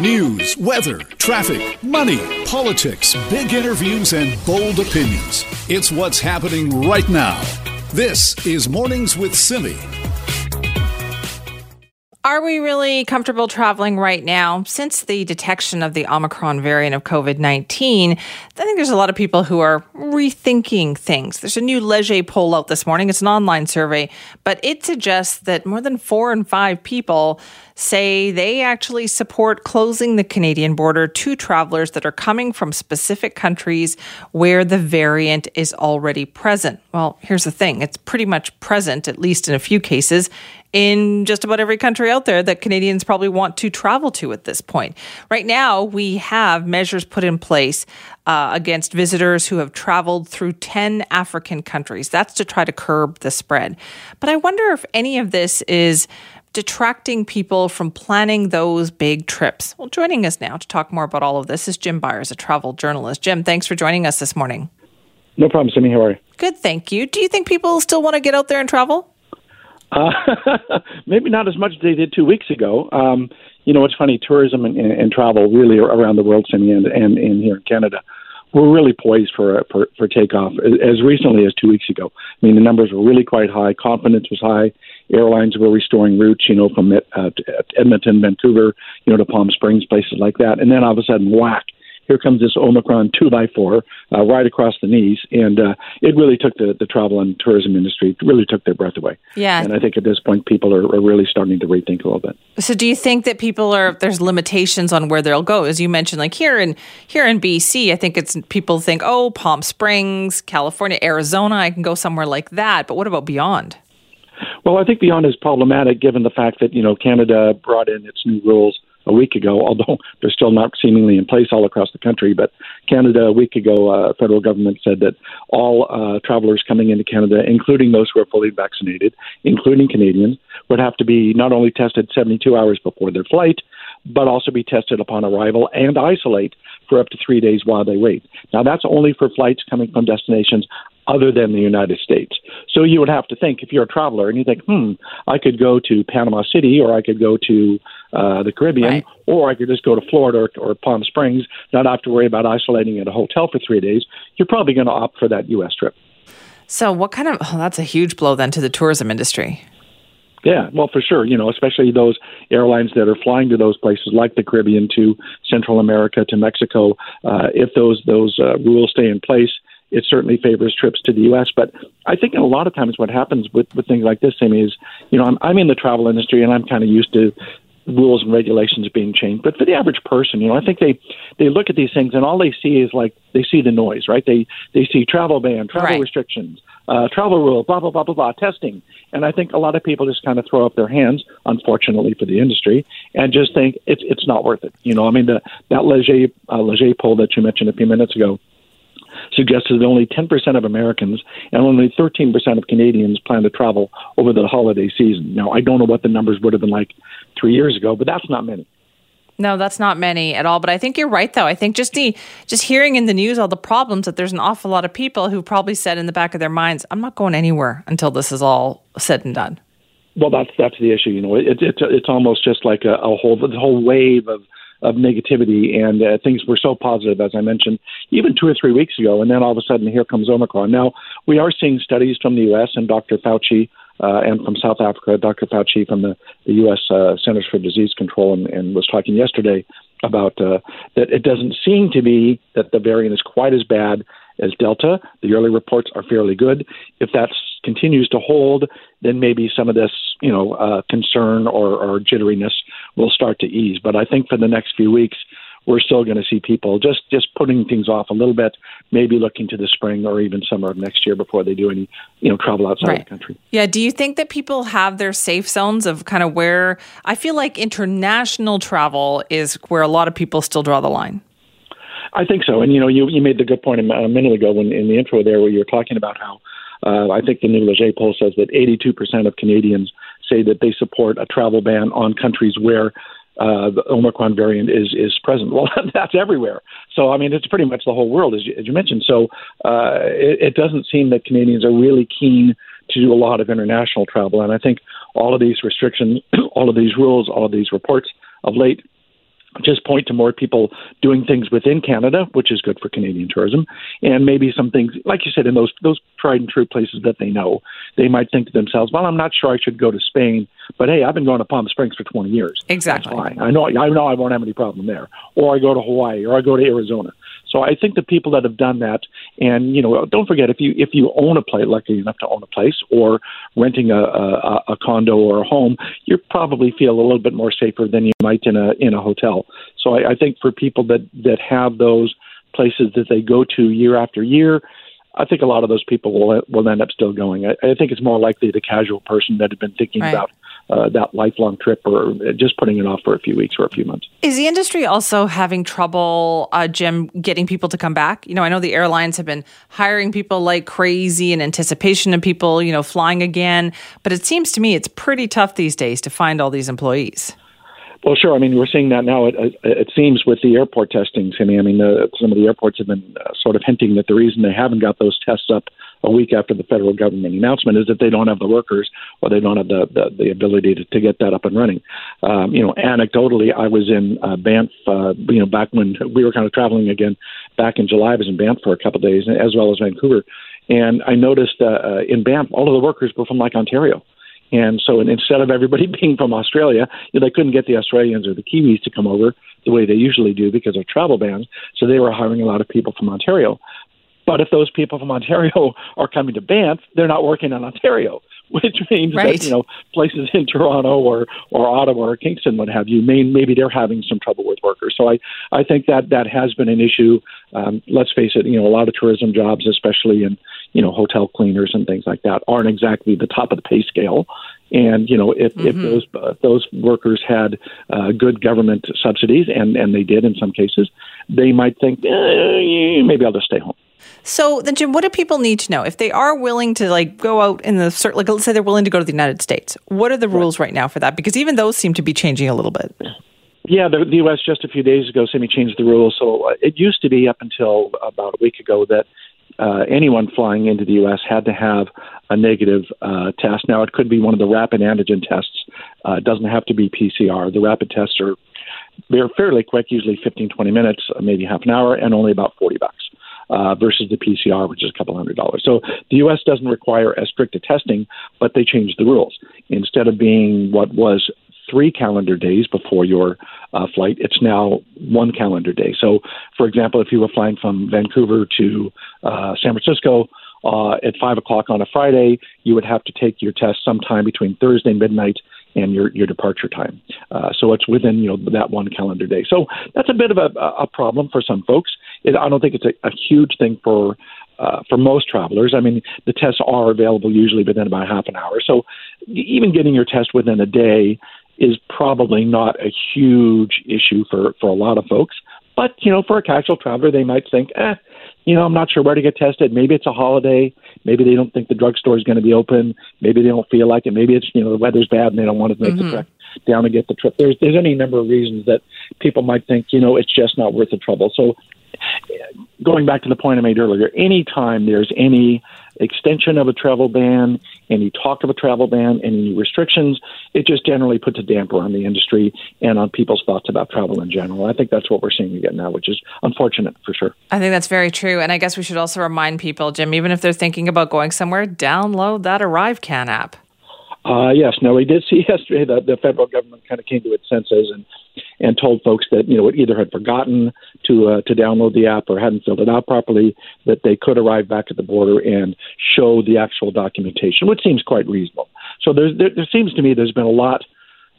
News, weather, traffic, money, politics, big interviews, and bold opinions. It's what's happening right now. This is Mornings with Simi. Are we really comfortable traveling right now? Since the detection of the Omicron variant of COVID 19, I think there's a lot of people who are rethinking things. There's a new Leger poll out this morning. It's an online survey, but it suggests that more than four in five people say they actually support closing the Canadian border to travelers that are coming from specific countries where the variant is already present. Well, here's the thing it's pretty much present, at least in a few cases, in just about every country out there that Canadians probably want to travel to at this point. Right now, we have measures put in place uh, against visitors who have traveled through 10 African countries. That's to try to curb the spread. But I wonder if any of this is detracting people from planning those big trips. Well, joining us now to talk more about all of this is Jim Byers, a travel journalist. Jim, thanks for joining us this morning. No problem, Simi. How are you? Good, thank you. Do you think people still want to get out there and travel? Uh, maybe not as much as they did two weeks ago. Um, you know, it's funny. Tourism and, and, and travel really around the world, Simi, and, and, and here in Canada, we're really poised for, for for takeoff. As recently as two weeks ago, I mean, the numbers were really quite high. Confidence was high. Airlines were restoring routes, you know, from uh, Edmonton, Vancouver, you know, to Palm Springs, places like that. And then all of a sudden, whack! here comes this Omicron two by four uh, right across the knees, and uh, it really took the, the travel and tourism industry really took their breath away. Yeah, and I think at this point people are, are really starting to rethink a little bit. So, do you think that people are there's limitations on where they'll go? As you mentioned, like here in here in BC, I think it's people think, oh, Palm Springs, California, Arizona, I can go somewhere like that. But what about beyond? Well, I think beyond is problematic given the fact that you know Canada brought in its new rules a week ago, although they're still not seemingly in place all across the country. But Canada, a week ago, uh, federal government said that all uh, travelers coming into Canada, including those who are fully vaccinated, including Canadians, would have to be not only tested 72 hours before their flight, but also be tested upon arrival and isolate for up to three days while they wait. Now, that's only for flights coming from destinations other than the United States. So you would have to think if you're a traveler and you think, hmm, I could go to Panama City or I could go to uh, the Caribbean right. or I could just go to Florida or, or Palm Springs, not have to worry about isolating at a hotel for three days. You're probably going to opt for that U.S. trip. So, what kind of, oh, that's a huge blow then to the tourism industry. Yeah, well, for sure. You know, especially those airlines that are flying to those places like the Caribbean, to Central America, to Mexico. Uh, if those those uh, rules stay in place, it certainly favors trips to the U.S. But I think a lot of times what happens with, with things like this, Simi, is you know I'm, I'm in the travel industry and I'm kind of used to rules and regulations being changed. But for the average person, you know, I think they they look at these things and all they see is like they see the noise, right? They they see travel ban, travel right. restrictions, uh, travel rules, blah blah blah blah blah, testing, and I think a lot of people just kind of throw up their hands, unfortunately for the industry, and just think it's it's not worth it. You know, I mean, the that Leger uh, Leger poll that you mentioned a few minutes ago suggested that only 10% of Americans and only 13% of Canadians plan to travel over the holiday season. Now, I don't know what the numbers would have been like three years ago, but that's not many. No, that's not many at all. But I think you're right, though. I think just the just hearing in the news all the problems that there's an awful lot of people who probably said in the back of their minds, "I'm not going anywhere until this is all said and done." Well, that's that's the issue. You know, it, it's it's almost just like a, a whole the whole wave of of negativity, and uh, things were so positive, as I mentioned, even two or three weeks ago, and then all of a sudden here comes Omicron. Now we are seeing studies from the U.S. and Dr. Fauci. Uh, and from South Africa, Dr. Fauci from the, the U.S. Uh, Centers for Disease Control, and, and was talking yesterday about uh, that it doesn't seem to be that the variant is quite as bad as Delta. The early reports are fairly good. If that continues to hold, then maybe some of this, you know, uh, concern or, or jitteriness will start to ease. But I think for the next few weeks, we're still going to see people just just putting things off a little bit, maybe looking to the spring or even summer of next year before they do any you know travel outside right. the country. Yeah. Do you think that people have their safe zones of kind of where I feel like international travel is where a lot of people still draw the line? I think so. And you know, you you made the good point a minute ago when in the intro there where you were talking about how uh, I think the new Leger poll says that 82% of Canadians say that they support a travel ban on countries where uh, the Omicron variant is is present. Well, that's everywhere. So I mean, it's pretty much the whole world, as you, as you mentioned. So uh, it, it doesn't seem that Canadians are really keen to do a lot of international travel, and I think all of these restrictions, all of these rules, all of these reports of late just point to more people doing things within Canada, which is good for Canadian tourism, and maybe some things, like you said, in those those tried and true places that they know, they might think to themselves, "Well, I'm not sure I should go to Spain, but hey, I've been going to Palm Springs for 20 years. Exactly. I know I know I won't have any problem there. Or I go to Hawaii, or I go to Arizona. So I think the people that have done that, and you know, don't forget if you if you own a place, lucky enough to own a place, or renting a, a, a condo or a home, you probably feel a little bit more safer than you might in a in a hotel. So I, I think for people that that have those places that they go to year after year, I think a lot of those people will will end up still going. I, I think it's more likely the casual person that had been thinking Right. about uh, that lifelong trip or just putting it off for a few weeks or a few months. Is the industry also having trouble, uh, Jim, getting people to come back? You know, I know the airlines have been hiring people like crazy in anticipation of people, you know, flying again. But it seems to me it's pretty tough these days to find all these employees. Well, sure. I mean, we're seeing that now. It, it, it seems with the airport testing, Simi. I mean, uh, some of the airports have been uh, sort of hinting that the reason they haven't got those tests up a week after the federal government announcement is that they don't have the workers or they don't have the the, the ability to, to get that up and running. Um, you know, anecdotally, I was in uh, Banff. Uh, you know, back when we were kind of traveling again, back in July, I was in Banff for a couple of days, as well as Vancouver, and I noticed uh, uh, in Banff all of the workers were from like Ontario. And so instead of everybody being from Australia, you know, they couldn't get the Australians or the Kiwis to come over the way they usually do because of travel bans. So they were hiring a lot of people from Ontario. But if those people from Ontario are coming to Banff, they're not working in Ontario, which means Right. that you know places in Toronto or or Ottawa or Kingston, what have you, may, maybe they're having some trouble with workers. So I I think that that has been an issue. Um, let's face it, you know, a lot of tourism jobs, especially in you know hotel cleaners and things like that, aren't exactly the top of the pay scale. And you know, if, if those uh, those workers had uh, good government subsidies, and and they did in some cases, they might think eh, maybe I'll just stay home. So then, Jim, what do people need to know if they are willing to like go out in the cert? Like, let's say they're willing to go to the United States. What are the rules right now for that? Because even those seem to be changing a little bit. Yeah, the, the U.S. just a few days ago, Simi changed the rules. So uh, it used to be up until about a week ago that uh, anyone flying into the U.S. had to have a negative uh, test. Now, it could be one of the rapid antigen tests. Uh, it doesn't have to be PCR. The rapid tests are they're fairly quick, usually 15, 20 minutes, maybe half an hour, and only about 40 bucks. Uh, versus the PCR, which is a couple hundred dollars. So the U.S. doesn't require as strict a testing, but they changed the rules. Instead of being what was three calendar days before your uh, flight, it's now one calendar day. So, for example, if you were flying from Vancouver to uh, San Francisco uh, at five o'clock on a Friday, you would have to take your test sometime between Thursday midnight and your your departure time. Uh, so it's within you know that one calendar day. So that's a bit of a, a problem for some folks. It, I don't think it's a, a huge thing for uh, for most travelers. I mean, the tests are available usually within about half an hour. So even getting your test within a day is probably not a huge issue for for a lot of folks. But you know, for a casual traveler, they might think, eh, you know, I'm not sure where to get tested. Maybe it's a holiday. Maybe they don't think the drugstore is going to be open. Maybe they don't feel like it. Maybe it's you know the weather's bad and they don't want to make the mm-hmm. trek down and get the trip. There's there's any number of reasons that people might think you know it's just not worth the trouble. So going back to the point I made earlier, anytime there's any extension of a travel ban, any talk of a travel ban, any restrictions, it just generally puts a damper on the industry and on people's thoughts about travel in general. I think that's what we're seeing again now, which is unfortunate for sure. I think that's very true. And I guess we should also remind people, Jim, even if they're thinking about going somewhere, download that ArriveCan app. Uh, yes. Now we did see yesterday that the federal government kind of came to its senses and and told folks that you know it either had forgotten to uh, to download the app or hadn't filled it out properly that they could arrive back at the border and show the actual documentation, which seems quite reasonable. So there there seems to me there's been a lot.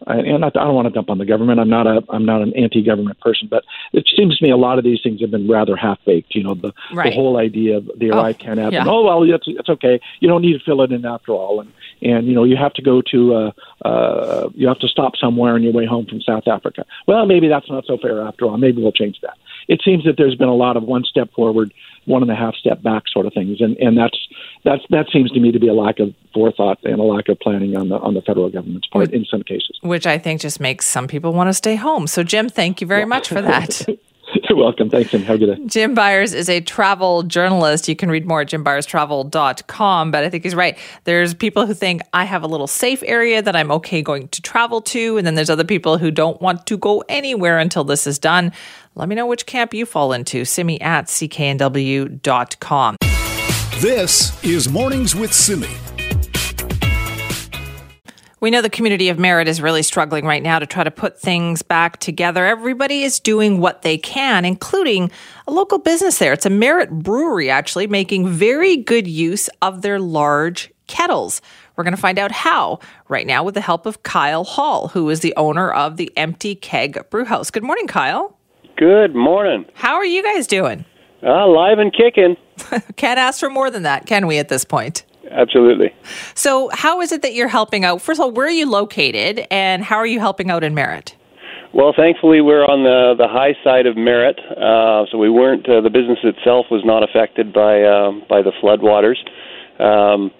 And I don't want to dump on the government. I'm not a I'm not an anti-government person, but it seems to me a lot of these things have been rather half-baked. You know, the, Right. the whole idea of the Oh, ArriveCan app. yeah. Oh well, it's, it's okay. You don't need to fill it in after all. And and you know you have to go to uh, uh, you have to stop somewhere on your way home from South Africa. Well, maybe that's not so fair after all. Maybe we'll change that. It seems that there's been a lot of one step forward, one and a half step back sort of things, and and that's that's that seems to me to be a lack of forethought and a lack of planning on the on the federal government's part in some cases. Which I think just makes some people want to stay home. So, Jim, thank you very much for that. You're welcome. Thanks, and have a good day. Jim Byers is a travel journalist. You can read more at jimbyerstravel.com. But I think he's right. There's people who think I have a little safe area that I'm okay going to travel to. And then there's other people who don't want to go anywhere until this is done. Let me know which camp you fall into. Simi at cknw.com. This is Mornings with Simi. We know the community of Merritt is really struggling right now to try to put things back together. Everybody is doing what they can, including a local business there. It's a Merritt brewery, actually, making very good use of their large kettles. We're going to find out how right now with the help of Kyle Hall, who is the owner of the Empty Keg Brewhouse. Good morning, Kyle. Good morning. How are you guys doing? Uh, live and kicking. Can't ask for more than that, can we, at this point? Absolutely. So, how is it that you're helping out? First of all, where are you located and how are you helping out in Merritt? Well, thankfully, we're on the the high side of Merritt, uh, so we weren't. Uh, the business itself was not affected by uh, by the floodwaters, um,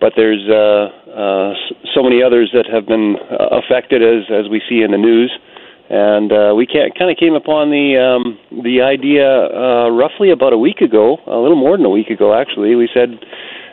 but there's uh, uh, so many others that have been uh, affected, as as we see in the news. And uh, we kind of came upon the um, the idea uh, roughly about a week ago, a little more than a week ago, actually. We said,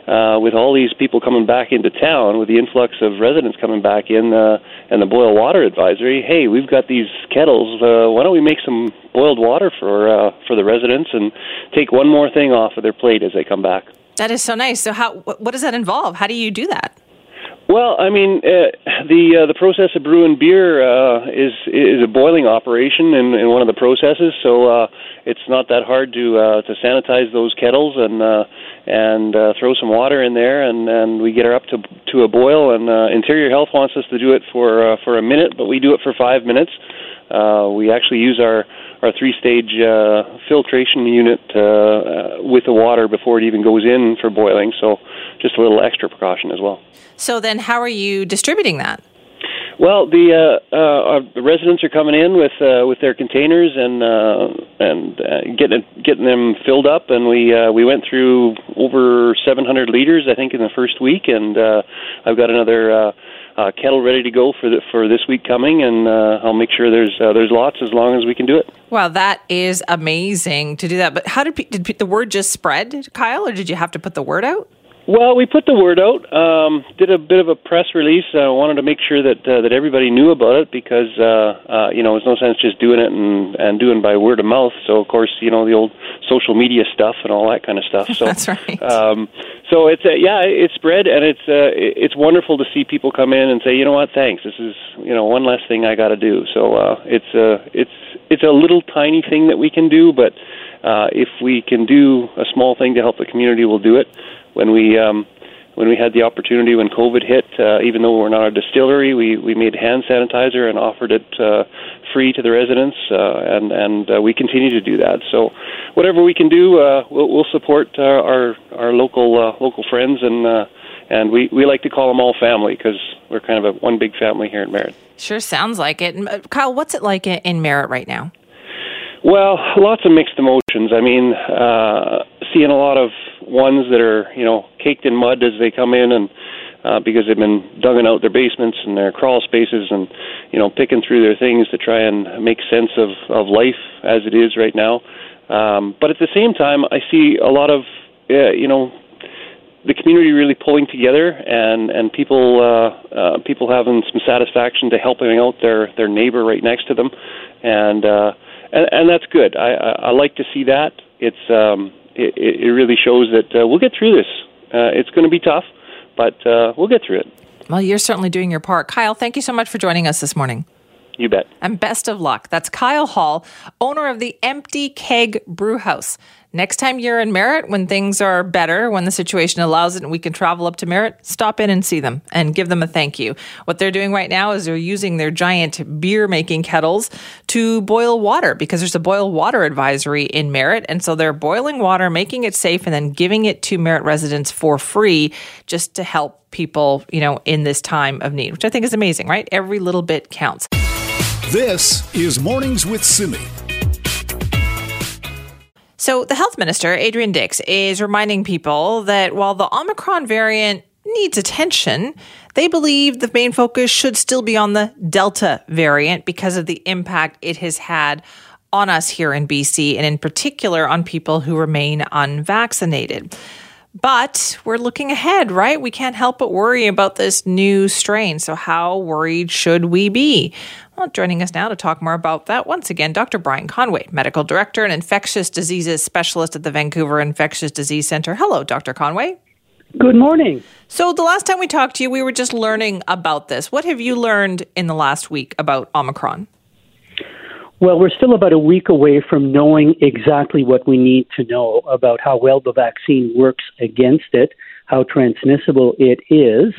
uh, with all these people coming back into town, with the influx of residents coming back in, uh, and the boil water advisory, hey, we've got these kettles. Uh, why don't we make some boiled water for uh, for the residents and take one more thing off of their plate as they come back? That is so nice. So, how what does that involve? How do you do that? Well, I mean, uh, the uh, the process of brewing beer uh, is is a boiling operation in, in one of the processes, so uh, it's not that hard to uh, to sanitize those kettles and uh, and uh, throw some water in there, and, and we get her up to to a boil. And uh, Interior Health wants us to do it for uh, for a minute, but we do it for five minutes. Uh, we actually use our our three stage uh, filtration unit uh, with the water before it even goes in for boiling. So just a little extra precaution as well. So then, how are you distributing that? Well, the uh, uh, the residents are coming in with uh, with their containers and uh, and uh, getting getting them filled up, and we uh, we went through over 700 liters, I think, in the first week, and uh, I've got another. Uh, uh, kettle ready to go for the, for this week coming, and uh, I'll make sure there's uh, there's lots as long as we can do it. Wow, that is amazing to do that. But how did, did the word just spread, Kyle, or did you have to put the word out? Well, we put the word out. Um, did a bit of a press release. I uh, wanted to make sure that uh, that everybody knew about it because uh, uh, you know there's no sense just doing it and and doing by word of mouth. So of course you know the old social media stuff and all that kind of stuff. So that's right. Um, so it's uh, yeah, it's spread and it's uh, it's wonderful to see people come in and say you know what thanks this is you know one less thing I got to do. So uh, it's uh, it's it's a little tiny thing that we can do, but uh, if we can do a small thing to help the community, we'll do it when we um, when we had the opportunity when COVID hit, uh, even though we're not a distillery, we, we made hand sanitizer and offered it uh, free to the residents, uh, and and uh, we continue to do that. So, whatever we can do, uh, we'll, we'll support uh, our our local uh, local friends, and uh, and we, we like to call them all family because we're kind of a one big family here in Merritt. Sure, sounds like it. Kyle, what's it like in Merritt right now? Well, lots of mixed emotions. I mean, uh, seeing a lot of ones that are you know caked in mud as they come in and uh, because they've been dugging out their basements and their crawl spaces and you know picking through their things to try and make sense of of life as it is right now. Um, but at the same time, I see a lot of uh, you know the community really pulling together and and people uh, uh, people having some satisfaction to helping out their their neighbor right next to them, and uh, and, and that's good. I, I, I like to see that. It's um, it, it really shows that uh, we'll get through this. Uh, it's going to be tough, but uh, we'll get through it. Well, you're certainly doing your part. Kyle, thank you so much for joining us this morning. You bet. And best of luck. That's Kyle Hall, owner of the Empty Keg Brewhouse. Next time you're in Merritt, when things are better, when the situation allows it and we can travel up to Merritt, stop in and see them and give them a thank you. What they're doing right now is they're using their giant beer making kettles to boil water because there's a boil water advisory in Merritt. And so they're boiling water, making it safe, and then giving it to Merritt residents for free just to help people, you know, in this time of need, which I think is amazing, right? Every little bit counts. This is Mornings with Simi. So, the health minister, Adrian Dix, is reminding people that while the Omicron variant needs attention, they believe the main focus should still be on the Delta variant because of the impact it has had on us here in BC, and in particular on people who remain unvaccinated. But we're looking ahead, right? We can't help but worry about this new strain. So, how worried should we be? Well, joining us now to talk more about that, once again, Dr. Brian Conway, Medical Director and Infectious Diseases Specialist at the Vancouver Infectious Disease Center. Hello, Dr. Conway. Good morning. So, the last time we talked to you, we were just learning about this. What have you learned in the last week about Omicron? Well, we're still about a week away from knowing exactly what we need to know about how well the vaccine works against it, how transmissible it is.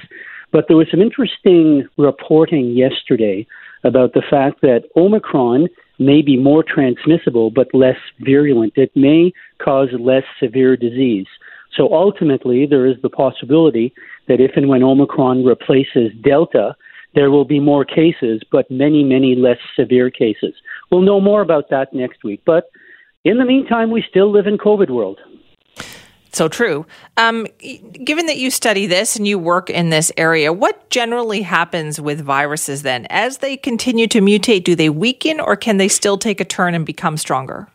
But there was some interesting reporting yesterday about the fact that Omicron may be more transmissible but less virulent. It may cause less severe disease. So ultimately, there is the possibility that if and when Omicron replaces Delta, there will be more cases, but many, many less severe cases. We'll know more about that next week. But in the meantime, we still live in COVID world. So true. Um, given that you study this and you work in this area, what generally happens with viruses then? As they continue to mutate, do they weaken or can they still take a turn and become stronger?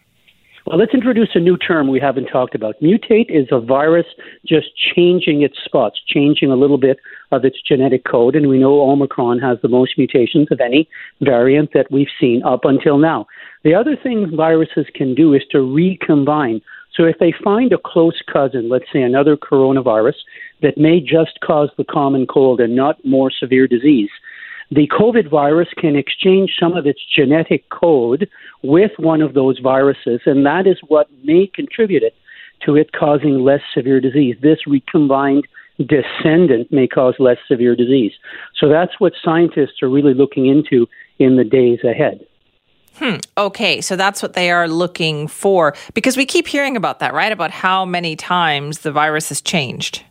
Well, let's introduce a new term we haven't talked about. Mutate is a virus just changing its spots, changing a little bit of its genetic code. And we know Omicron has the most mutations of any variant that we've seen up until now. The other thing viruses can do is to recombine. So if they find a close cousin, let's say another coronavirus, that may just cause the common cold and not more severe disease, the COVID virus can exchange some of its genetic code with one of those viruses, and that is what may contribute it to it causing less severe disease. This recombined descendant may cause less severe disease. So that's what scientists are really looking into in the days ahead. Hmm. Okay, so that's what they are looking for because we keep hearing about that, right? About how many times the virus has changed.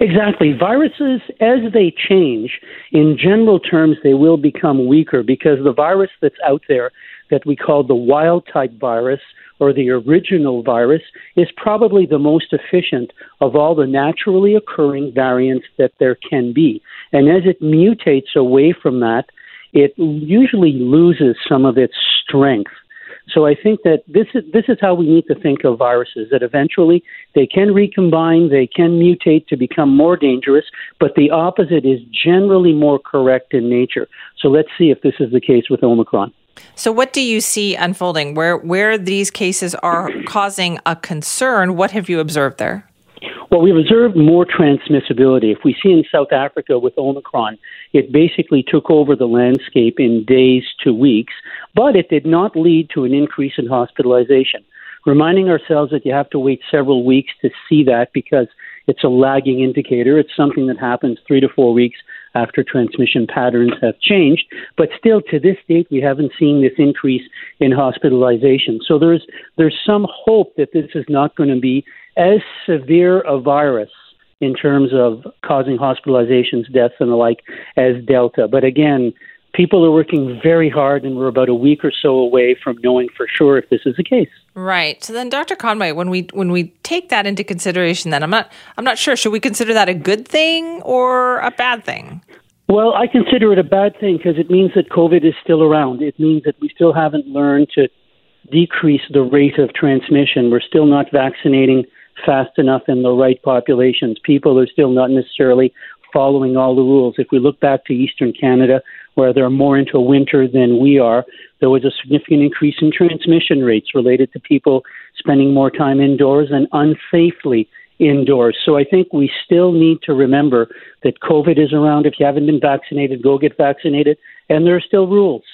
Exactly. Viruses, as they change, in general terms, they will become weaker because the virus that's out there that we call the wild type virus or the original virus is probably the most efficient of all the naturally occurring variants that there can be. And as it mutates away from that, it usually loses some of its strength. So I think that this is this is how we need to think of viruses. That eventually they can recombine, they can mutate to become more dangerous, but the opposite is generally more correct in nature. So let's see if this is the case with Omicron. So what do you see unfolding? Where where these cases are causing a concern? What have you observed there? Well, we've observed more transmissibility. If we see in South Africa with Omicron, it basically took over the landscape in days to weeks, but it did not lead to an increase in hospitalization. Reminding ourselves that you have to wait several weeks to see that because it's a lagging indicator. It's something that happens three to four weeks after transmission patterns have changed. But still, to this date, we haven't seen this increase in hospitalization. So there's there's some hope that this is not going to be as severe a virus in terms of causing hospitalizations, deaths, and the like as Delta. But again, people are working very hard, and we're about a week or so away from knowing for sure if this is the case. Right. So then, Dr. Conway, when we when we take that into consideration, then I'm not I'm not sure. Should we consider that a good thing or a bad thing? Well, I consider it a bad thing because it means that COVID is still around. It means that we still haven't learned to decrease the rate of transmission. We're still not vaccinating fast enough in the right populations. People are still not necessarily following all the rules. If we look back to Eastern Canada, where they're more into winter than we are, there was a significant increase in transmission rates related to people spending more time indoors and unsafely indoors. So I think we still need to remember that COVID is around. If you haven't been vaccinated, go get vaccinated. And there are still rules.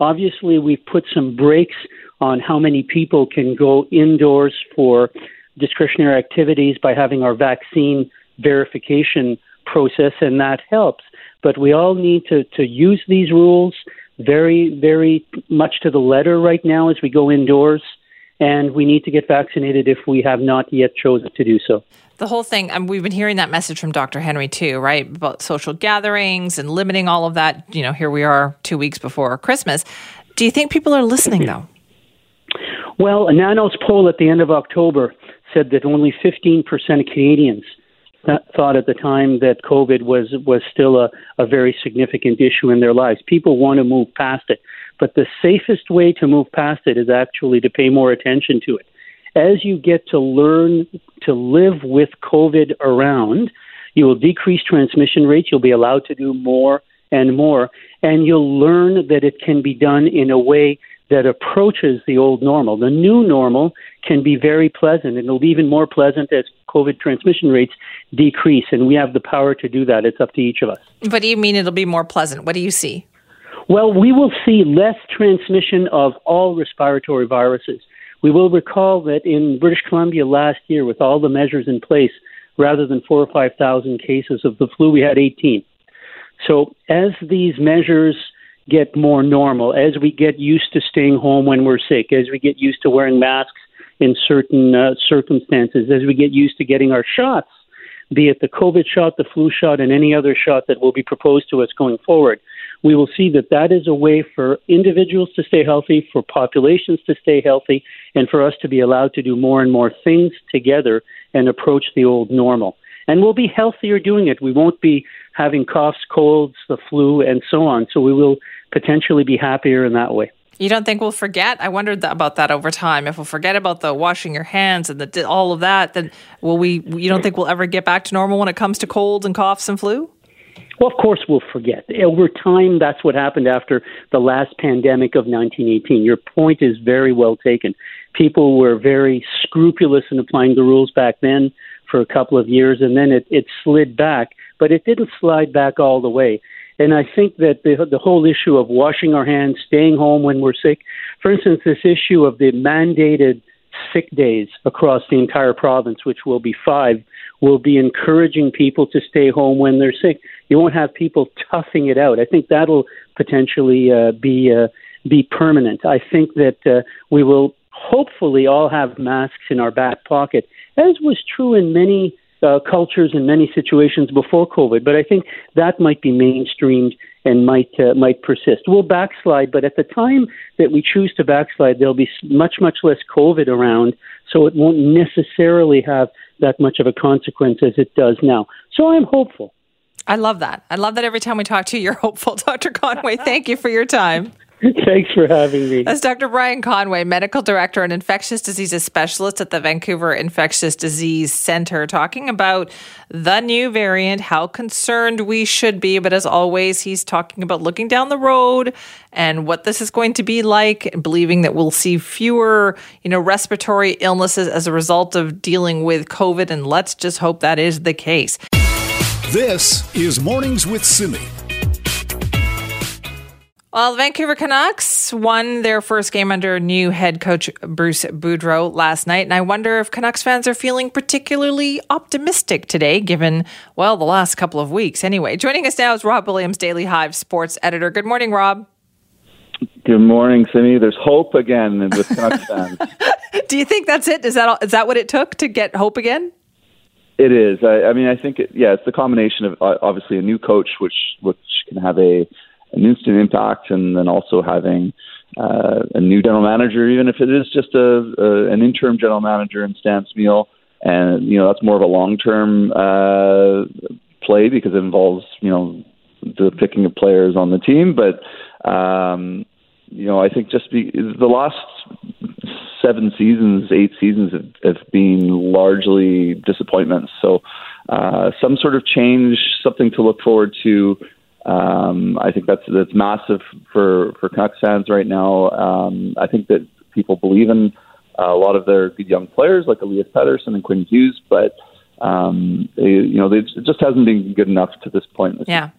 Obviously, we've put some brakes on how many people can go indoors for discretionary activities by having our vaccine verification process, and that helps. But we all need to, to use these rules very, very much to the letter right now as we go indoors, and we need to get vaccinated if we have not yet chosen to do so. The whole thing, um, we've been hearing that message from Dr. Henry too, right? About social gatherings and limiting all of that. You know, here we are two weeks before Christmas. Do you think people are listening though? Well, a Nanos poll at the end of October said that only 15% of Canadians thought at the time that COVID was was still a, a very significant issue in their lives. People want to move past it. But the safest way to move past it is actually to pay more attention to it. As you get to learn to live with COVID around, you will decrease transmission rates. You'll be allowed to do more and more. And you'll learn that it can be done in a way that approaches the old normal. The new normal can be very pleasant, and it'll be even more pleasant as COVID transmission rates decrease. And we have the power to do that. It's up to each of us. What do you mean it'll be more pleasant? What do you see? Well, we will see less transmission of all respiratory viruses. We will recall that in British Columbia last year, with all the measures in place, rather than four or 5,000 cases of the flu, we had 18. So as these measures get more normal, as we get used to staying home when we're sick, as we get used to wearing masks in certain uh, circumstances, as we get used to getting our shots, be it the COVID shot, the flu shot, and any other shot that will be proposed to us going forward, we will see that that is a way for individuals to stay healthy, for populations to stay healthy, and for us to be allowed to do more and more things together and approach the old normal. And we'll be healthier doing it. We won't be having coughs, colds, the flu, and so on. So we will potentially be happier in that way. You don't think we'll forget? I wondered about that over time. If we'll forget about the washing your hands and the all of that, then will we? You don't think we'll ever get back to normal when it comes to colds and coughs and flu? Well, of course, we'll forget. Over time, that's what happened after the last pandemic of 1918. Your point is very well taken. People were very scrupulous in applying the rules back then for a couple of years, and then it, it slid back, but it didn't slide back all the way. And I think that the, the whole issue of washing our hands, staying home when we're sick, for instance, this issue of the mandated sick days across the entire province, which will be five, will be encouraging people to stay home when they're sick. You won't have people toughing it out. I think that'll potentially uh, be uh, be permanent. I think that uh, we will hopefully all have masks in our back pocket, as was true in many uh, cultures in many situations before COVID. But I think that might be mainstreamed and might uh, might persist. We'll backslide, but at the time that we choose to backslide, there'll be much much less COVID around, so it won't necessarily have that much of a consequence as it does now. So I'm hopeful. I love that. I love that every time we talk to you, you're hopeful, Dr. Conway. Thank you for your time. Thanks for having me. That's Dr. Brian Conway, medical director and infectious diseases specialist at the Vancouver Infectious Disease Center, talking about the new variant, how concerned we should be. But as always, he's talking about looking down the road and what this is going to be like, and believing that we'll see fewer, you know, respiratory illnesses as a result of dealing with COVID. And let's just hope that is the case. This is Mornings with Simi. Well, the Vancouver Canucks won their first game under new head coach Bruce Boudreau last night, and I wonder if Canucks fans are feeling particularly optimistic today, given, well, the last couple of weeks. Anyway, joining us now is Rob Williams, Daily Hive sports editor. Good morning, Rob. Good morning, Simi. There's hope again with Canucks fans. Do you think that's it? Is that all, is that what it took to get hope again? It is. I, I mean, I think it, yeah, it's the combination of uh, obviously a new coach, which which can have a an instant impact, and then also having uh, a new general manager, even if it is just a, a an interim general manager in Stan Smyl, and you know that's more of a long term uh, play because it involves you know the picking of players on the team, but. Um, you know, I think just be, the last seven seasons, eight seasons have, have been largely disappointments. So, uh, some sort of change, something to look forward to. Um, I think that's that's massive for for Canucks fans right now. Um, I think that people believe in uh, a lot of their good young players like Elias Pettersson and Quinn Hughes, but um, they, you know, it just hasn't been good enough to this point. Yeah.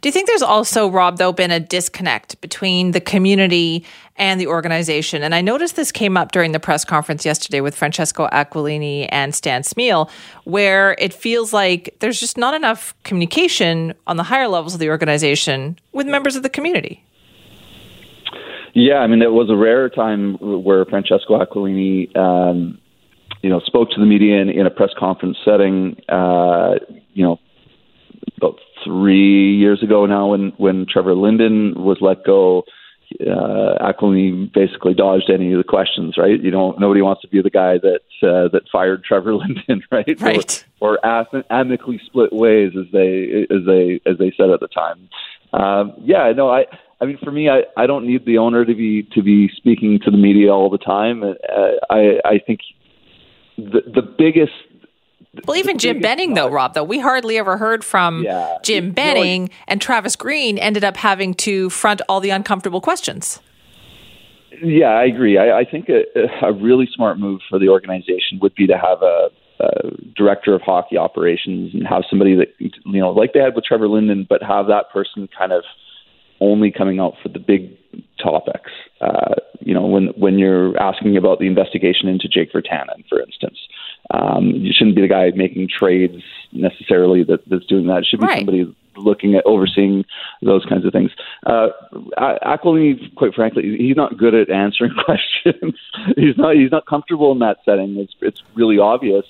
Do you think there's also, Rob, though, been a disconnect between the community and the organization? And I noticed this came up during the press conference yesterday with Francesco Aquilini and Stan Smyl, where it feels like there's just not enough communication on the higher levels of the organization with members of the community. Yeah, I mean, it was a rare time where Francesco Aquilini um, you know, spoke to the media in, in a press conference setting, uh, you know, about three years ago now when, when Trevor Linden was let go. Uh, basically dodged any of the questions, right? You know, nobody wants to be the guy that uh, that fired Trevor Linden, right? Right. Or, or amicably split ways, as they as they as they said at the time. Um, yeah, no, I I mean, for me, I, I don't need the owner to be to be speaking to the media all the time. Uh, I I think the the biggest. Well, even Jim Benning, though, Rob, though we hardly ever heard from Yeah. Jim Benning, and Travis Green ended up having to front all the uncomfortable questions. Yeah, I agree. I, I think a, a really smart move for the organization would be to have a, a director of hockey operations and have somebody that you know, like they had with Trevor Linden, but have that person kind of only coming out for the big topics. Uh, you know, when when you're asking about the investigation into Jake Virtanen, for instance, um, you shouldn't be the guy making trades necessarily that, that's doing that. It should be Right. somebody looking at overseeing those kinds of things. Uh, Aquilini, quite frankly, he's not good at answering questions. he's not he's not comfortable in that setting. It's it's really obvious.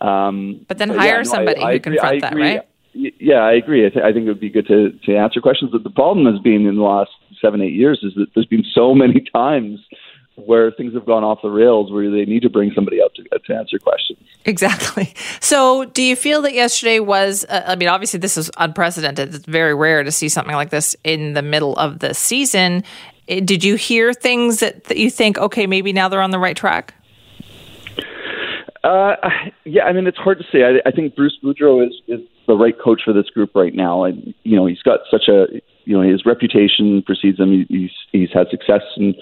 Um, But then yeah, hire no, somebody who can agree- front I that, right? Yeah, I agree. I, th- I think it would be good to, to answer questions. But the problem has been in the last seven, eight years is that there's been so many times where things have gone off the rails where they need to bring somebody up to, to answer questions. Exactly. So, do you feel that yesterday was? Uh, I mean, obviously, this is unprecedented. It's very rare to see something like this in the middle of the season. Did you hear things that, that you think, okay, maybe now they're on the right track? Uh, yeah, I mean, it's hard to say. I, I think Bruce Boudreau is, is the right coach for this group right now. And, you know, he's got such a, you know, his reputation precedes him. He- He's, he's had success in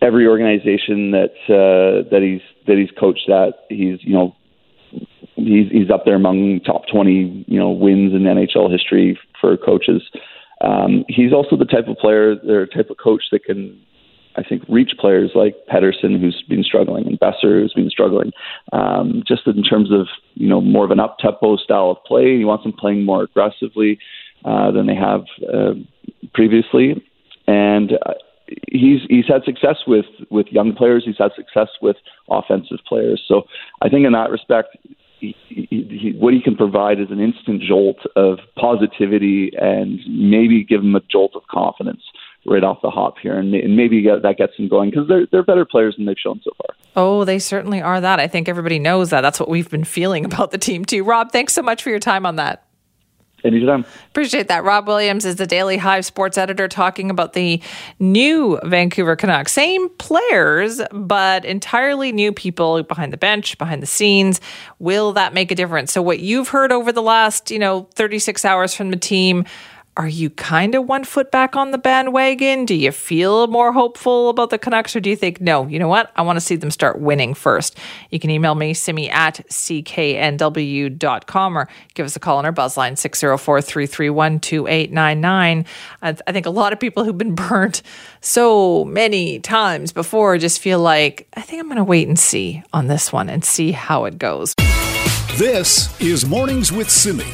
every organization that, uh, that he's, that he's coached at. He's, you know, he's, he's up there among top 20, you know, wins in NHL history for coaches. Um, he's also the type of player, or type of coach that can I think, reach players like Pettersson, who's been struggling, and Boeser, who's been struggling. Um, just in terms of you know more of an up tempo style of play, he wants them playing more aggressively uh, than they have uh, previously, and. He's he's had success with with young players. He's had success with offensive players. So I think in that respect, he, he, what he can provide is an instant jolt of positivity and maybe give them a jolt of confidence right off the hop here, and, and maybe that gets them going because they're they're better players than they've shown so far. Oh, they certainly are that. I think everybody knows that. That's what we've been feeling about the team, too. Rob, thanks so much for your time on that. Anytime. Appreciate that. Rob Williams is the Daily Hive sports editor talking about the new Vancouver Canucks. Same players, but entirely new people behind the bench, behind the scenes. Will that make a difference? So what you've heard over the last, you know, 36 hours from the team, are you kind of one foot back on the bandwagon? Do you feel more hopeful about the Canucks, or do you think, no, you know what? I want to see them start winning first. You can email me, simi at cknw.com, or give us a call on our buzz line, 604 331 2899. I think a lot of people who've been burnt so many times before just feel like, I think I'm going to wait and see on this one and see how it goes. This is Mornings with Simi.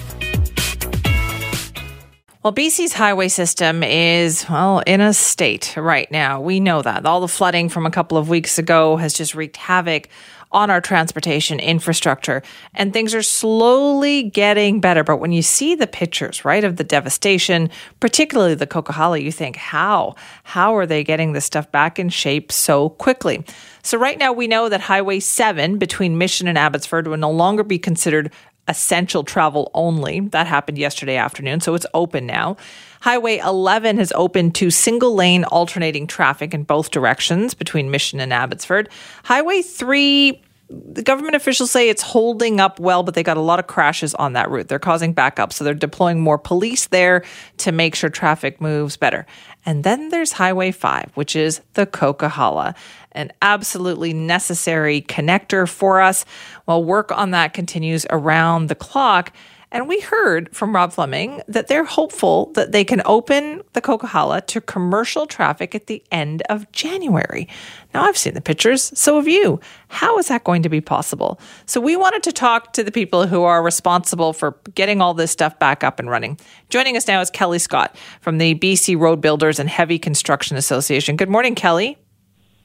Well, BC's highway system is, well, in a state right now. We know that. All the flooding from a couple of weeks ago has just wreaked havoc on our transportation infrastructure, and things are slowly getting better. But when you see the pictures, right, of the devastation, particularly the Coquihalla, you think, how? How are they getting this stuff back in shape so quickly? So, right now, we know that Highway 7 between Mission and Abbotsford will no longer be considered essential travel only. That happened yesterday afternoon, so it's open now. Highway 11 has opened to single lane alternating traffic in both directions between Mission and Abbotsford. Highway 3 the government officials say it's holding up well, but they got a lot of crashes on that route. They're causing backups, so they're deploying more police there to make sure traffic moves better. And then there's Highway 5, which is the Coquihalla, an absolutely necessary connector for us. While work on that continues around the clock. And we heard from Rob Fleming that they're hopeful that they can open the Coquihalla to commercial traffic at the end of January. Now, I've seen the pictures, so have you. How is that going to be possible? So, we wanted to talk to the people who are responsible for getting all this stuff back up and running. Joining us now is Kelly Scott from the BC Road Builders and Heavy Construction Association. Good morning, Kelly.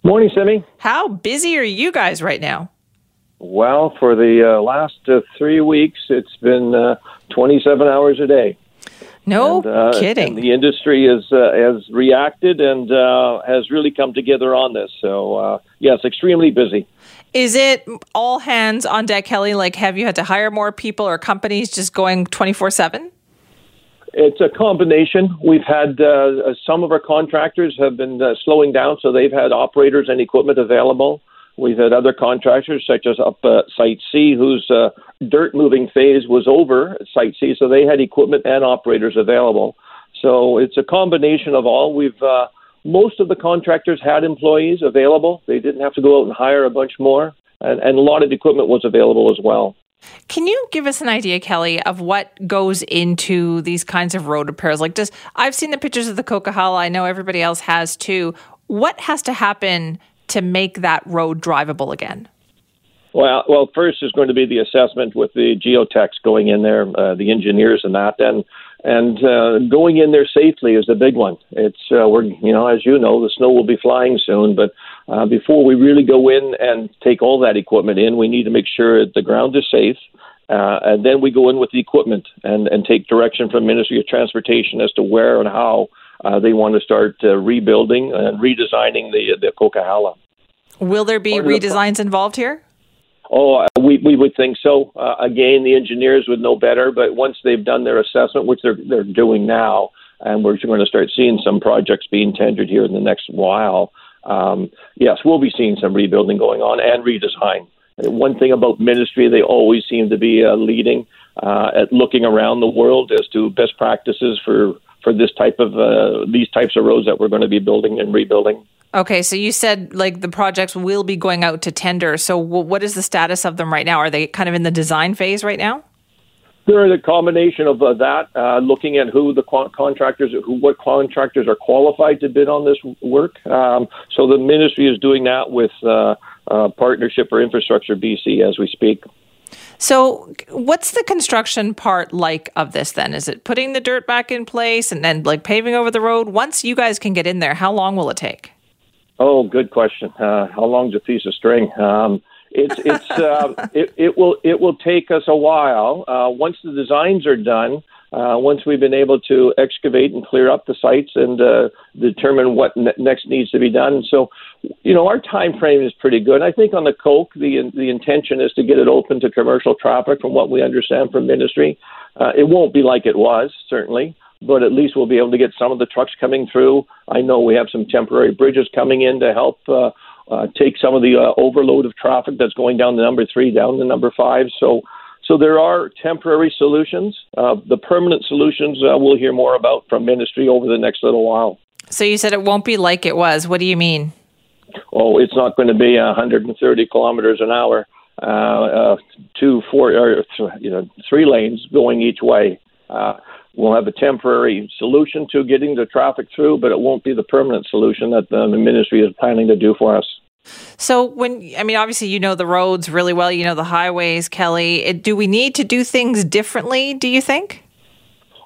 Morning, Simi. How busy are you guys right now? Well, for the uh, last uh, three weeks, it's been uh, 27 hours a day. No and, uh, kidding. And the industry is, uh, has reacted and uh, has really come together on this. So, uh, yes, extremely busy. Is it all hands on deck, Kelly? Like, have you had to hire more people or companies just going 24 7? It's a combination. We've had uh, some of our contractors have been uh, slowing down, so they've had operators and equipment available. We've had other contractors, such as up uh, Site C, whose uh, dirt moving phase was over at Site C, so they had equipment and operators available. So it's a combination of all. We've uh, most of the contractors had employees available. They didn't have to go out and hire a bunch more, and, and a lot of equipment was available as well. Can you give us an idea, Kelly, of what goes into these kinds of road repairs? Like, does I've seen the pictures of the Coquihalla. I know everybody else has too. What has to happen to make that road drivable again? Well, well, first is going to be the assessment with the geotechs going in there, uh, the engineers and that, and and uh, going in there safely is a big one. It's uh, we're you know as you know the snow will be flying soon, but uh, before we really go in and take all that equipment in, we need to make sure the ground is safe. Uh, and then we go in with the equipment and, and take direction from Ministry of Transportation as to where and how uh, they want to start uh, rebuilding and redesigning the the Coquihalla. Will there be redesigns the involved here? Oh, uh, we we would think so. Uh, again, the engineers would know better, but once they've done their assessment, which they're they're doing now, and we're going to start seeing some projects being tendered here in the next while. Um, yes, we'll be seeing some rebuilding going on and redesign. One thing about ministry, they always seem to be uh, leading uh, at looking around the world as to best practices for for this type of uh, these types of roads that we're going to be building and rebuilding. Okay, so you said like the projects will be going out to tender. So w- what is the status of them right now? Are they kind of in the design phase right now? There is a combination of uh, that, uh, looking at who the qu- contractors, who what contractors are qualified to bid on this work. Um, so the ministry is doing that with uh, uh Partnership for Infrastructure BC as we speak. So, what's the construction part like of this then? Is it putting the dirt back in place and then like paving over the road? Once you guys can get in there, how long will it take? Oh, good question. Uh, how long's a piece of string? Um, it's it's uh, it, it will it will take us a while. Uh, once the designs are done, uh, once we've been able to excavate and clear up the sites and uh, determine what ne- next needs to be done. So, you know, our time frame is pretty good. I think on the Coke, the the intention is to get it open to commercial traffic, from what we understand from ministry. Uh, it won't be like it was, certainly but at least we'll be able to get some of the trucks coming through. I know we have some temporary bridges coming in to help uh, uh, take some of the uh, overload of traffic that's going down the number three down to number five. So, so there are temporary solutions. Uh, the permanent solutions uh, we'll hear more about from ministry over the next little while. So you said it won't be like it was. What do you mean? Oh, it's not going to be 130 kilometers an hour, uh, uh, two, four, or you know, three lanes going each way. Uh, We'll have a temporary solution to getting the traffic through, but it won't be the permanent solution that the ministry is planning to do for us. So, when I mean, obviously, you know the roads really well, you know the highways, Kelly. Do we need to do things differently, do you think?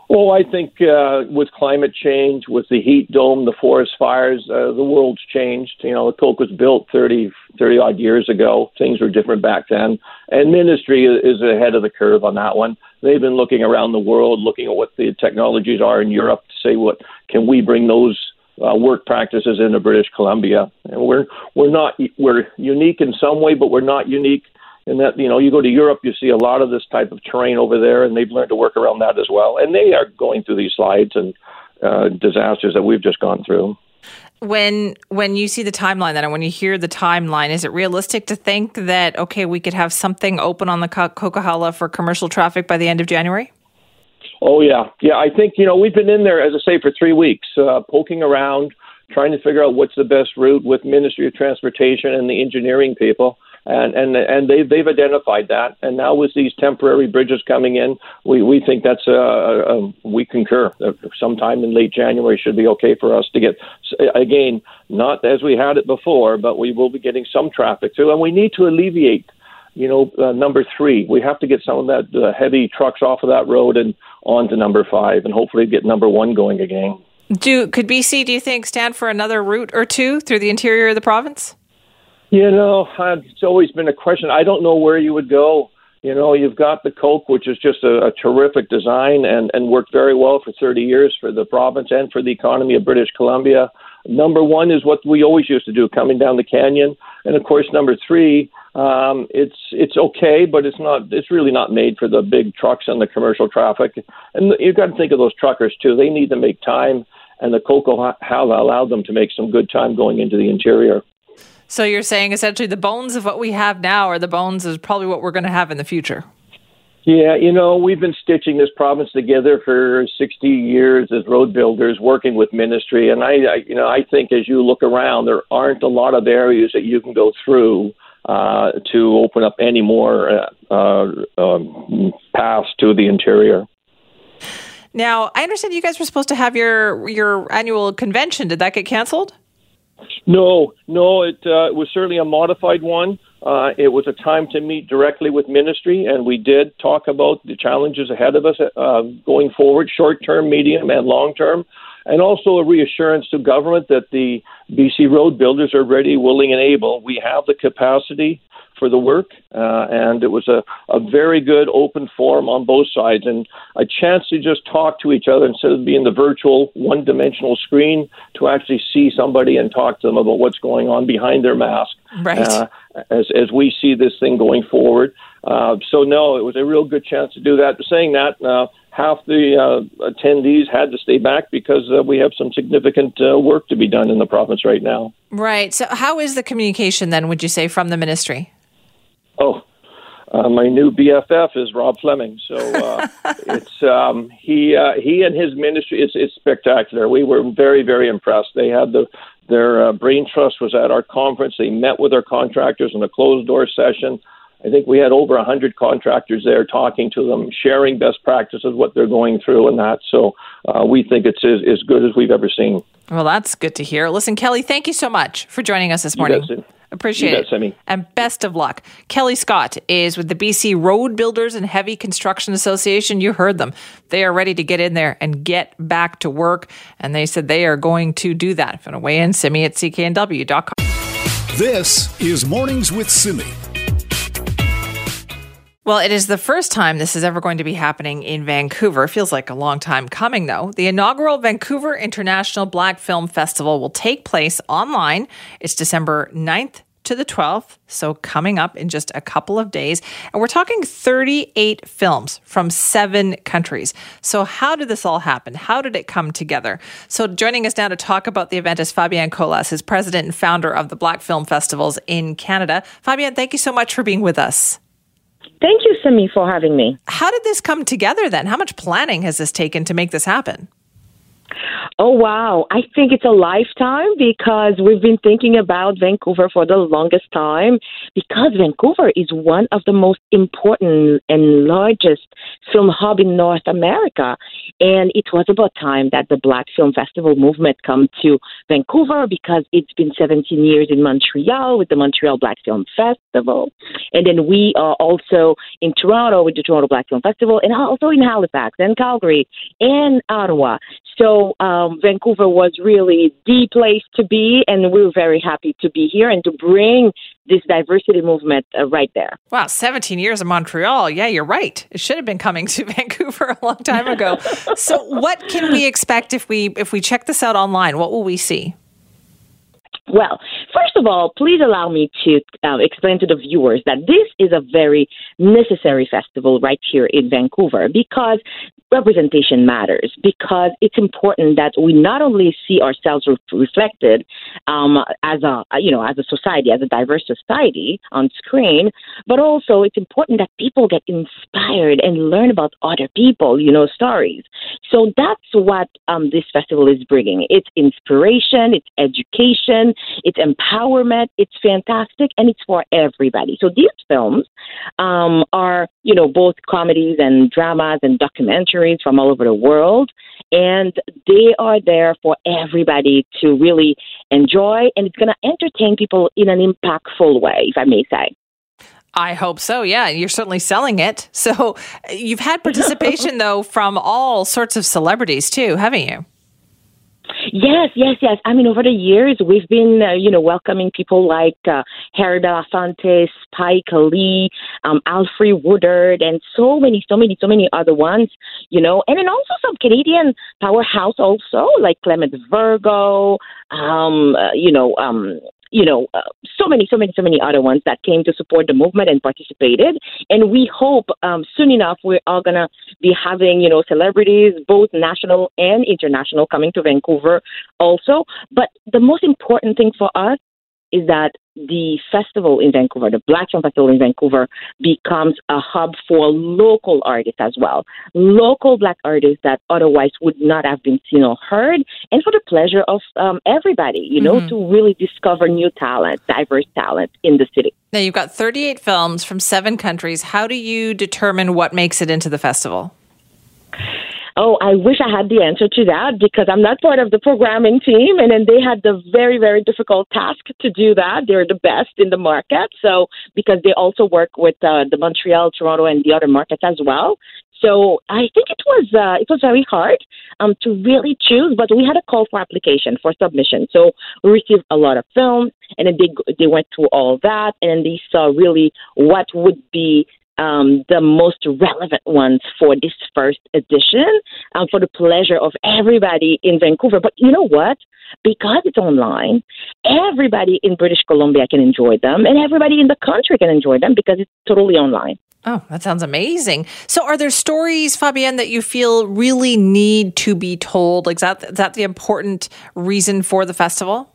Well, I think uh, with climate change, with the heat dome, the forest fires, uh, the world's changed. You know, the Coke was built 30, 30 odd years ago. Things were different back then. And ministry is ahead of the curve on that one. They've been looking around the world, looking at what the technologies are in Europe to say what can we bring those uh, work practices into British Columbia. And we're we're not we're unique in some way, but we're not unique in that you know you go to Europe, you see a lot of this type of terrain over there, and they've learned to work around that as well. And they are going through these slides and uh, disasters that we've just gone through when when you see the timeline then and when you hear the timeline is it realistic to think that okay we could have something open on the Coquihalla for commercial traffic by the end of January oh yeah yeah I think you know we've been in there as I say for 3 weeks uh, poking around trying to figure out what's the best route with Ministry of Transportation and the engineering people and and and they they've identified that. And now with these temporary bridges coming in, we we think that's a, a, a we concur. Uh, sometime in late January should be okay for us to get again not as we had it before, but we will be getting some traffic through, and we need to alleviate. You know, uh, number three, we have to get some of that uh, heavy trucks off of that road and on to number five, and hopefully get number one going again. Do could BC? Do you think stand for another route or two through the interior of the province? You know, it's always been a question. I don't know where you would go. You know, you've got the Coke, which is just a, a terrific design and, and worked very well for 30 years for the province and for the economy of British Columbia. Number one is what we always used to do, coming down the canyon, and of course, number three, um, it's it's okay, but it's not. It's really not made for the big trucks and the commercial traffic. And you've got to think of those truckers too. They need to make time, and the Coco have allowed them to make some good time going into the interior. So you're saying essentially the bones of what we have now are the bones is probably what we're going to have in the future. Yeah, you know, we've been stitching this province together for 60 years as road builders, working with ministry, and I, I you know, I think as you look around, there aren't a lot of areas that you can go through uh, to open up any more uh, uh, um, paths to the interior. Now, I understand you guys were supposed to have your your annual convention. Did that get canceled? No, no, it, uh, it was certainly a modified one. Uh, it was a time to meet directly with ministry, and we did talk about the challenges ahead of us uh, going forward, short term, medium, and long term, and also a reassurance to government that the BC road builders are ready, willing, and able. We have the capacity for the work, uh, and it was a, a very good open forum on both sides and a chance to just talk to each other instead of being the virtual one dimensional screen to actually see somebody and talk to them about what's going on behind their mask right. Uh, as, as we see this thing going forward. Uh, so, no, it was a real good chance to do that. Saying that, uh, half the uh, attendees had to stay back because uh, we have some significant uh, work to be done in the province right now. Right. So, how is the communication then, would you say, from the ministry? Oh, uh, my new BFF is Rob Fleming. So uh, it's um, he uh, he and his ministry. It's it's spectacular. We were very very impressed. They had the their uh, brain trust was at our conference. They met with our contractors in a closed door session. I think we had over a hundred contractors there talking to them, sharing best practices, what they're going through, and that. So uh, we think it's as, as good as we've ever seen. Well, that's good to hear. Listen, Kelly, thank you so much for joining us this morning. Appreciate it. Simi. And best of luck. Kelly Scott is with the BC Road Builders and Heavy Construction Association. You heard them. They are ready to get in there and get back to work. And they said they are going to do that. If you want to weigh in, Simi at cknw.com. This is Mornings with Simi. Well, it is the first time this is ever going to be happening in Vancouver. Feels like a long time coming, though. The inaugural Vancouver International Black Film Festival will take place online. It's December 9th to the 12th, so coming up in just a couple of days. And we're talking 38 films from seven countries. So, how did this all happen? How did it come together? So, joining us now to talk about the event is Fabienne Colas, who's president and founder of the Black Film Festivals in Canada. Fabienne, thank you so much for being with us. Thank you, Simi, for having me. How did this come together then? How much planning has this taken to make this happen? Oh, wow. I think it's a lifetime because we've been thinking about Vancouver for the longest time because Vancouver is one of the most important and largest film hub in North America. And it was about time that the Black Film Festival movement come to Vancouver because it's been 17 years in Montreal with the Montreal Black Film Festival. And then we are also in Toronto with the Toronto Black Film Festival and also in Halifax and Calgary and Ottawa. So um, Vancouver was really the place to be, and we were very happy to be here and to bring this diversity movement uh, right there. Wow, 17 years in Montreal. Yeah, you're right. It should have been coming to Vancouver a long time ago. so, what can we expect if we if we check this out online? What will we see? Well, first of all, please allow me to uh, explain to the viewers that this is a very necessary festival right here in Vancouver because representation matters because it's important that we not only see ourselves re- reflected um, as a you know as a society as a diverse society on screen, but also it's important that people get inspired and learn about other people, you know, stories. So that's what um, this festival is bringing. It's inspiration, it's education, it's empowerment. It's fantastic, and it's for everybody. So these films um, are you know both comedies and dramas and documentaries from all over the world. And they are there for everybody to really enjoy, and it's going to entertain people in an impactful way, if I may say. I hope so. Yeah, you're certainly selling it. So you've had participation though from all sorts of celebrities too, haven't you? Yes, yes, yes. I mean, over the years, we've been, uh, you know, welcoming people like uh, Harry Belafonte, Spike Lee, um, Alfre Woodard, and so many, so many, so many other ones, you know, and then also some Canadian powerhouse also, like Clement Virgo, um, uh, you know, um, you know, uh, so many, so many, so many other ones that came to support the movement and participated. And we hope um, soon enough we're all going to be having, you know, celebrities, both national and international, coming to Vancouver also. But the most important thing for us is that the festival in Vancouver, the Black Film Festival in Vancouver, becomes a hub for local artists as well. Local black artists that otherwise would not have been seen or heard, and for the pleasure of um, everybody, you know, mm-hmm. to really discover new talent, diverse talent in the city. Now, you've got 38 films from seven countries. How do you determine what makes it into the festival? Oh, I wish I had the answer to that because I'm not part of the programming team. And then they had the very, very difficult task to do that. They're the best in the market. So, because they also work with uh, the Montreal, Toronto, and the other markets as well. So I think it was uh, it was very hard um, to really choose, but we had a call for application for submission. So we received a lot of films, and then they they went through all that, and then they saw really what would be um, the most relevant ones for this first edition um, for the pleasure of everybody in Vancouver. But you know what? Because it's online, everybody in British Columbia can enjoy them, and everybody in the country can enjoy them because it's totally online. Oh, that sounds amazing. So, are there stories, Fabienne, that you feel really need to be told? Like, is that, is that the important reason for the festival?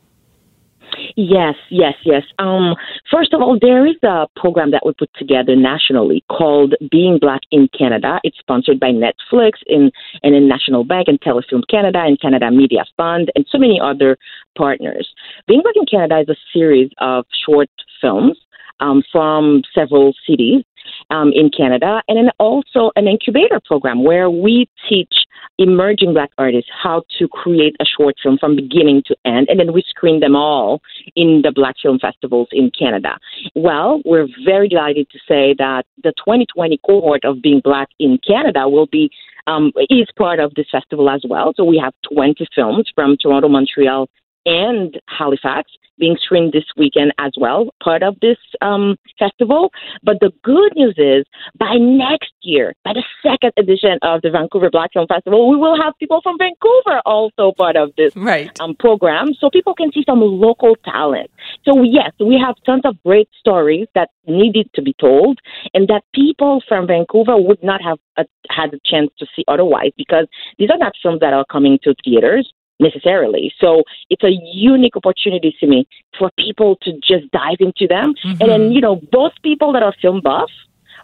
Yes, yes, yes. Um, first of all, there is a program that we put together nationally called Being Black in Canada. It's sponsored by Netflix and, and in National Bank and Telefilm Canada and Canada Media Fund and so many other partners. Being Black in Canada is a series of short films um, from several cities um, in Canada, and then also an incubator program where we teach emerging black artists how to create a short film from beginning to end, and then we screen them all in the black film festivals in Canada. Well, we're very delighted to say that the 2020 cohort of Being Black in Canada will be um, is part of this festival as well. So we have 20 films from Toronto, Montreal, and Halifax being screened this weekend as well, part of this um, festival. But the good news is by next year, by the second edition of the Vancouver Black Film Festival, we will have people from Vancouver also part of this right. um, program so people can see some local talent. So, yes, we have tons of great stories that needed to be told and that people from Vancouver would not have a, had a chance to see otherwise because these are not films that are coming to theaters necessarily. So it's a unique opportunity to me for people to just dive into them. Mm-hmm. And then, you know, both people that are film buff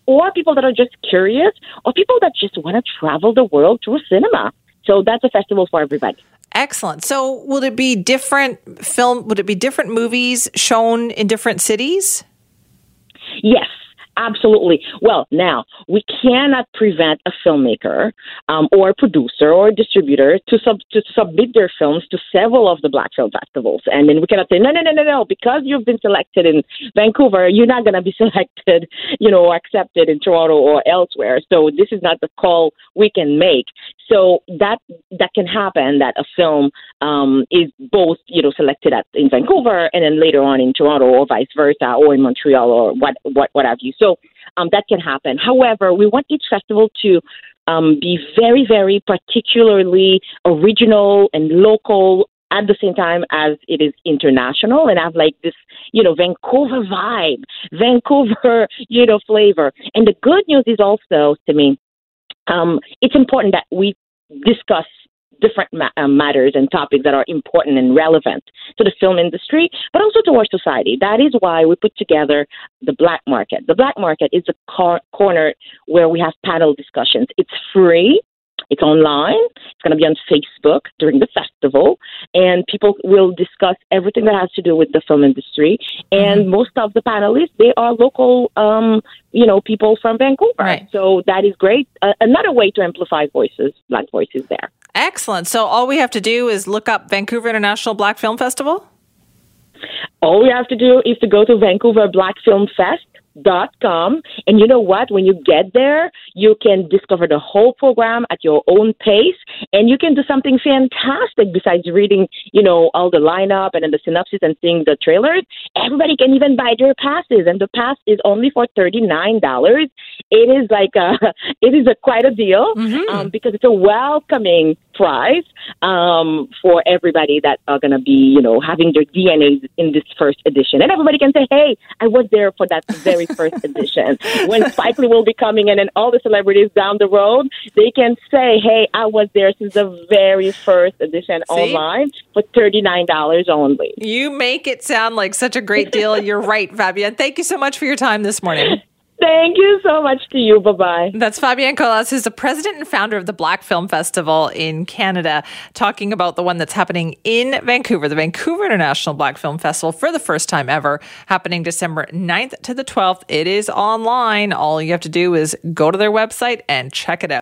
or people that are just curious or people that just want to travel the world through cinema. So that's a festival for everybody. Excellent. So will it be different film would it be different movies shown in different cities? Yes. Absolutely. Well, now we cannot prevent a filmmaker um, or a producer or a distributor to sub to submit their films to several of the Black Film Festivals, and then we cannot say no, no, no, no, no, because you've been selected in Vancouver, you're not going to be selected, you know, accepted in Toronto or elsewhere. So this is not the call we can make. So that that can happen that a film um, is both, you know, selected at in Vancouver and then later on in Toronto or vice versa or in Montreal or what what what have you. So um, that can happen. However, we want each festival to um, be very, very particularly original and local at the same time as it is international and have like this, you know, Vancouver vibe, Vancouver, you know, flavor. And the good news is also to me, um, it's important that we discuss different ma- uh, matters and topics that are important and relevant to the film industry, but also to our society. That is why we put together the Black Market. The Black Market is a cor- corner where we have panel discussions. It's free. It's online. It's going to be on Facebook during the festival, and people will discuss everything that has to do with the film industry. And mm-hmm. most of the panelists, they are local, um, you know, people from Vancouver. Right. So that is great. Uh, another way to amplify voices, black voices, there. Excellent. So all we have to do is look up Vancouver International Black Film Festival? All we have to do is to go to Vancouver Black Film Fest dot com And you know what? When you get there, you can discover the whole program at your own pace, and you can do something fantastic besides reading, you know, all the lineup and then the synopsis and seeing the trailers. Everybody can even buy their passes, and the pass is only for thirty nine dollars. It is like a, it is a quite a deal Mm-hmm. um, because it's a welcoming prize um, for everybody that are going to be, you know, having their DNA in this first edition. And everybody can say, hey, I was there for that very first edition. When Spike Lee will be coming in and all the celebrities down the road, they can say, hey, I was there since the very first edition online for $39 only. You make it sound like such a great deal. You're right, Fabienne. Thank you so much for your time this morning. Thank you so much to you. Bye bye. That's Fabienne Colas, who's the president and founder of the Black Film Festival in Canada, talking about the one that's happening in Vancouver, the Vancouver International Black Film Festival for the first time ever, happening December 9th to the 12th. It is online. All you have to do is go to their website and check it out.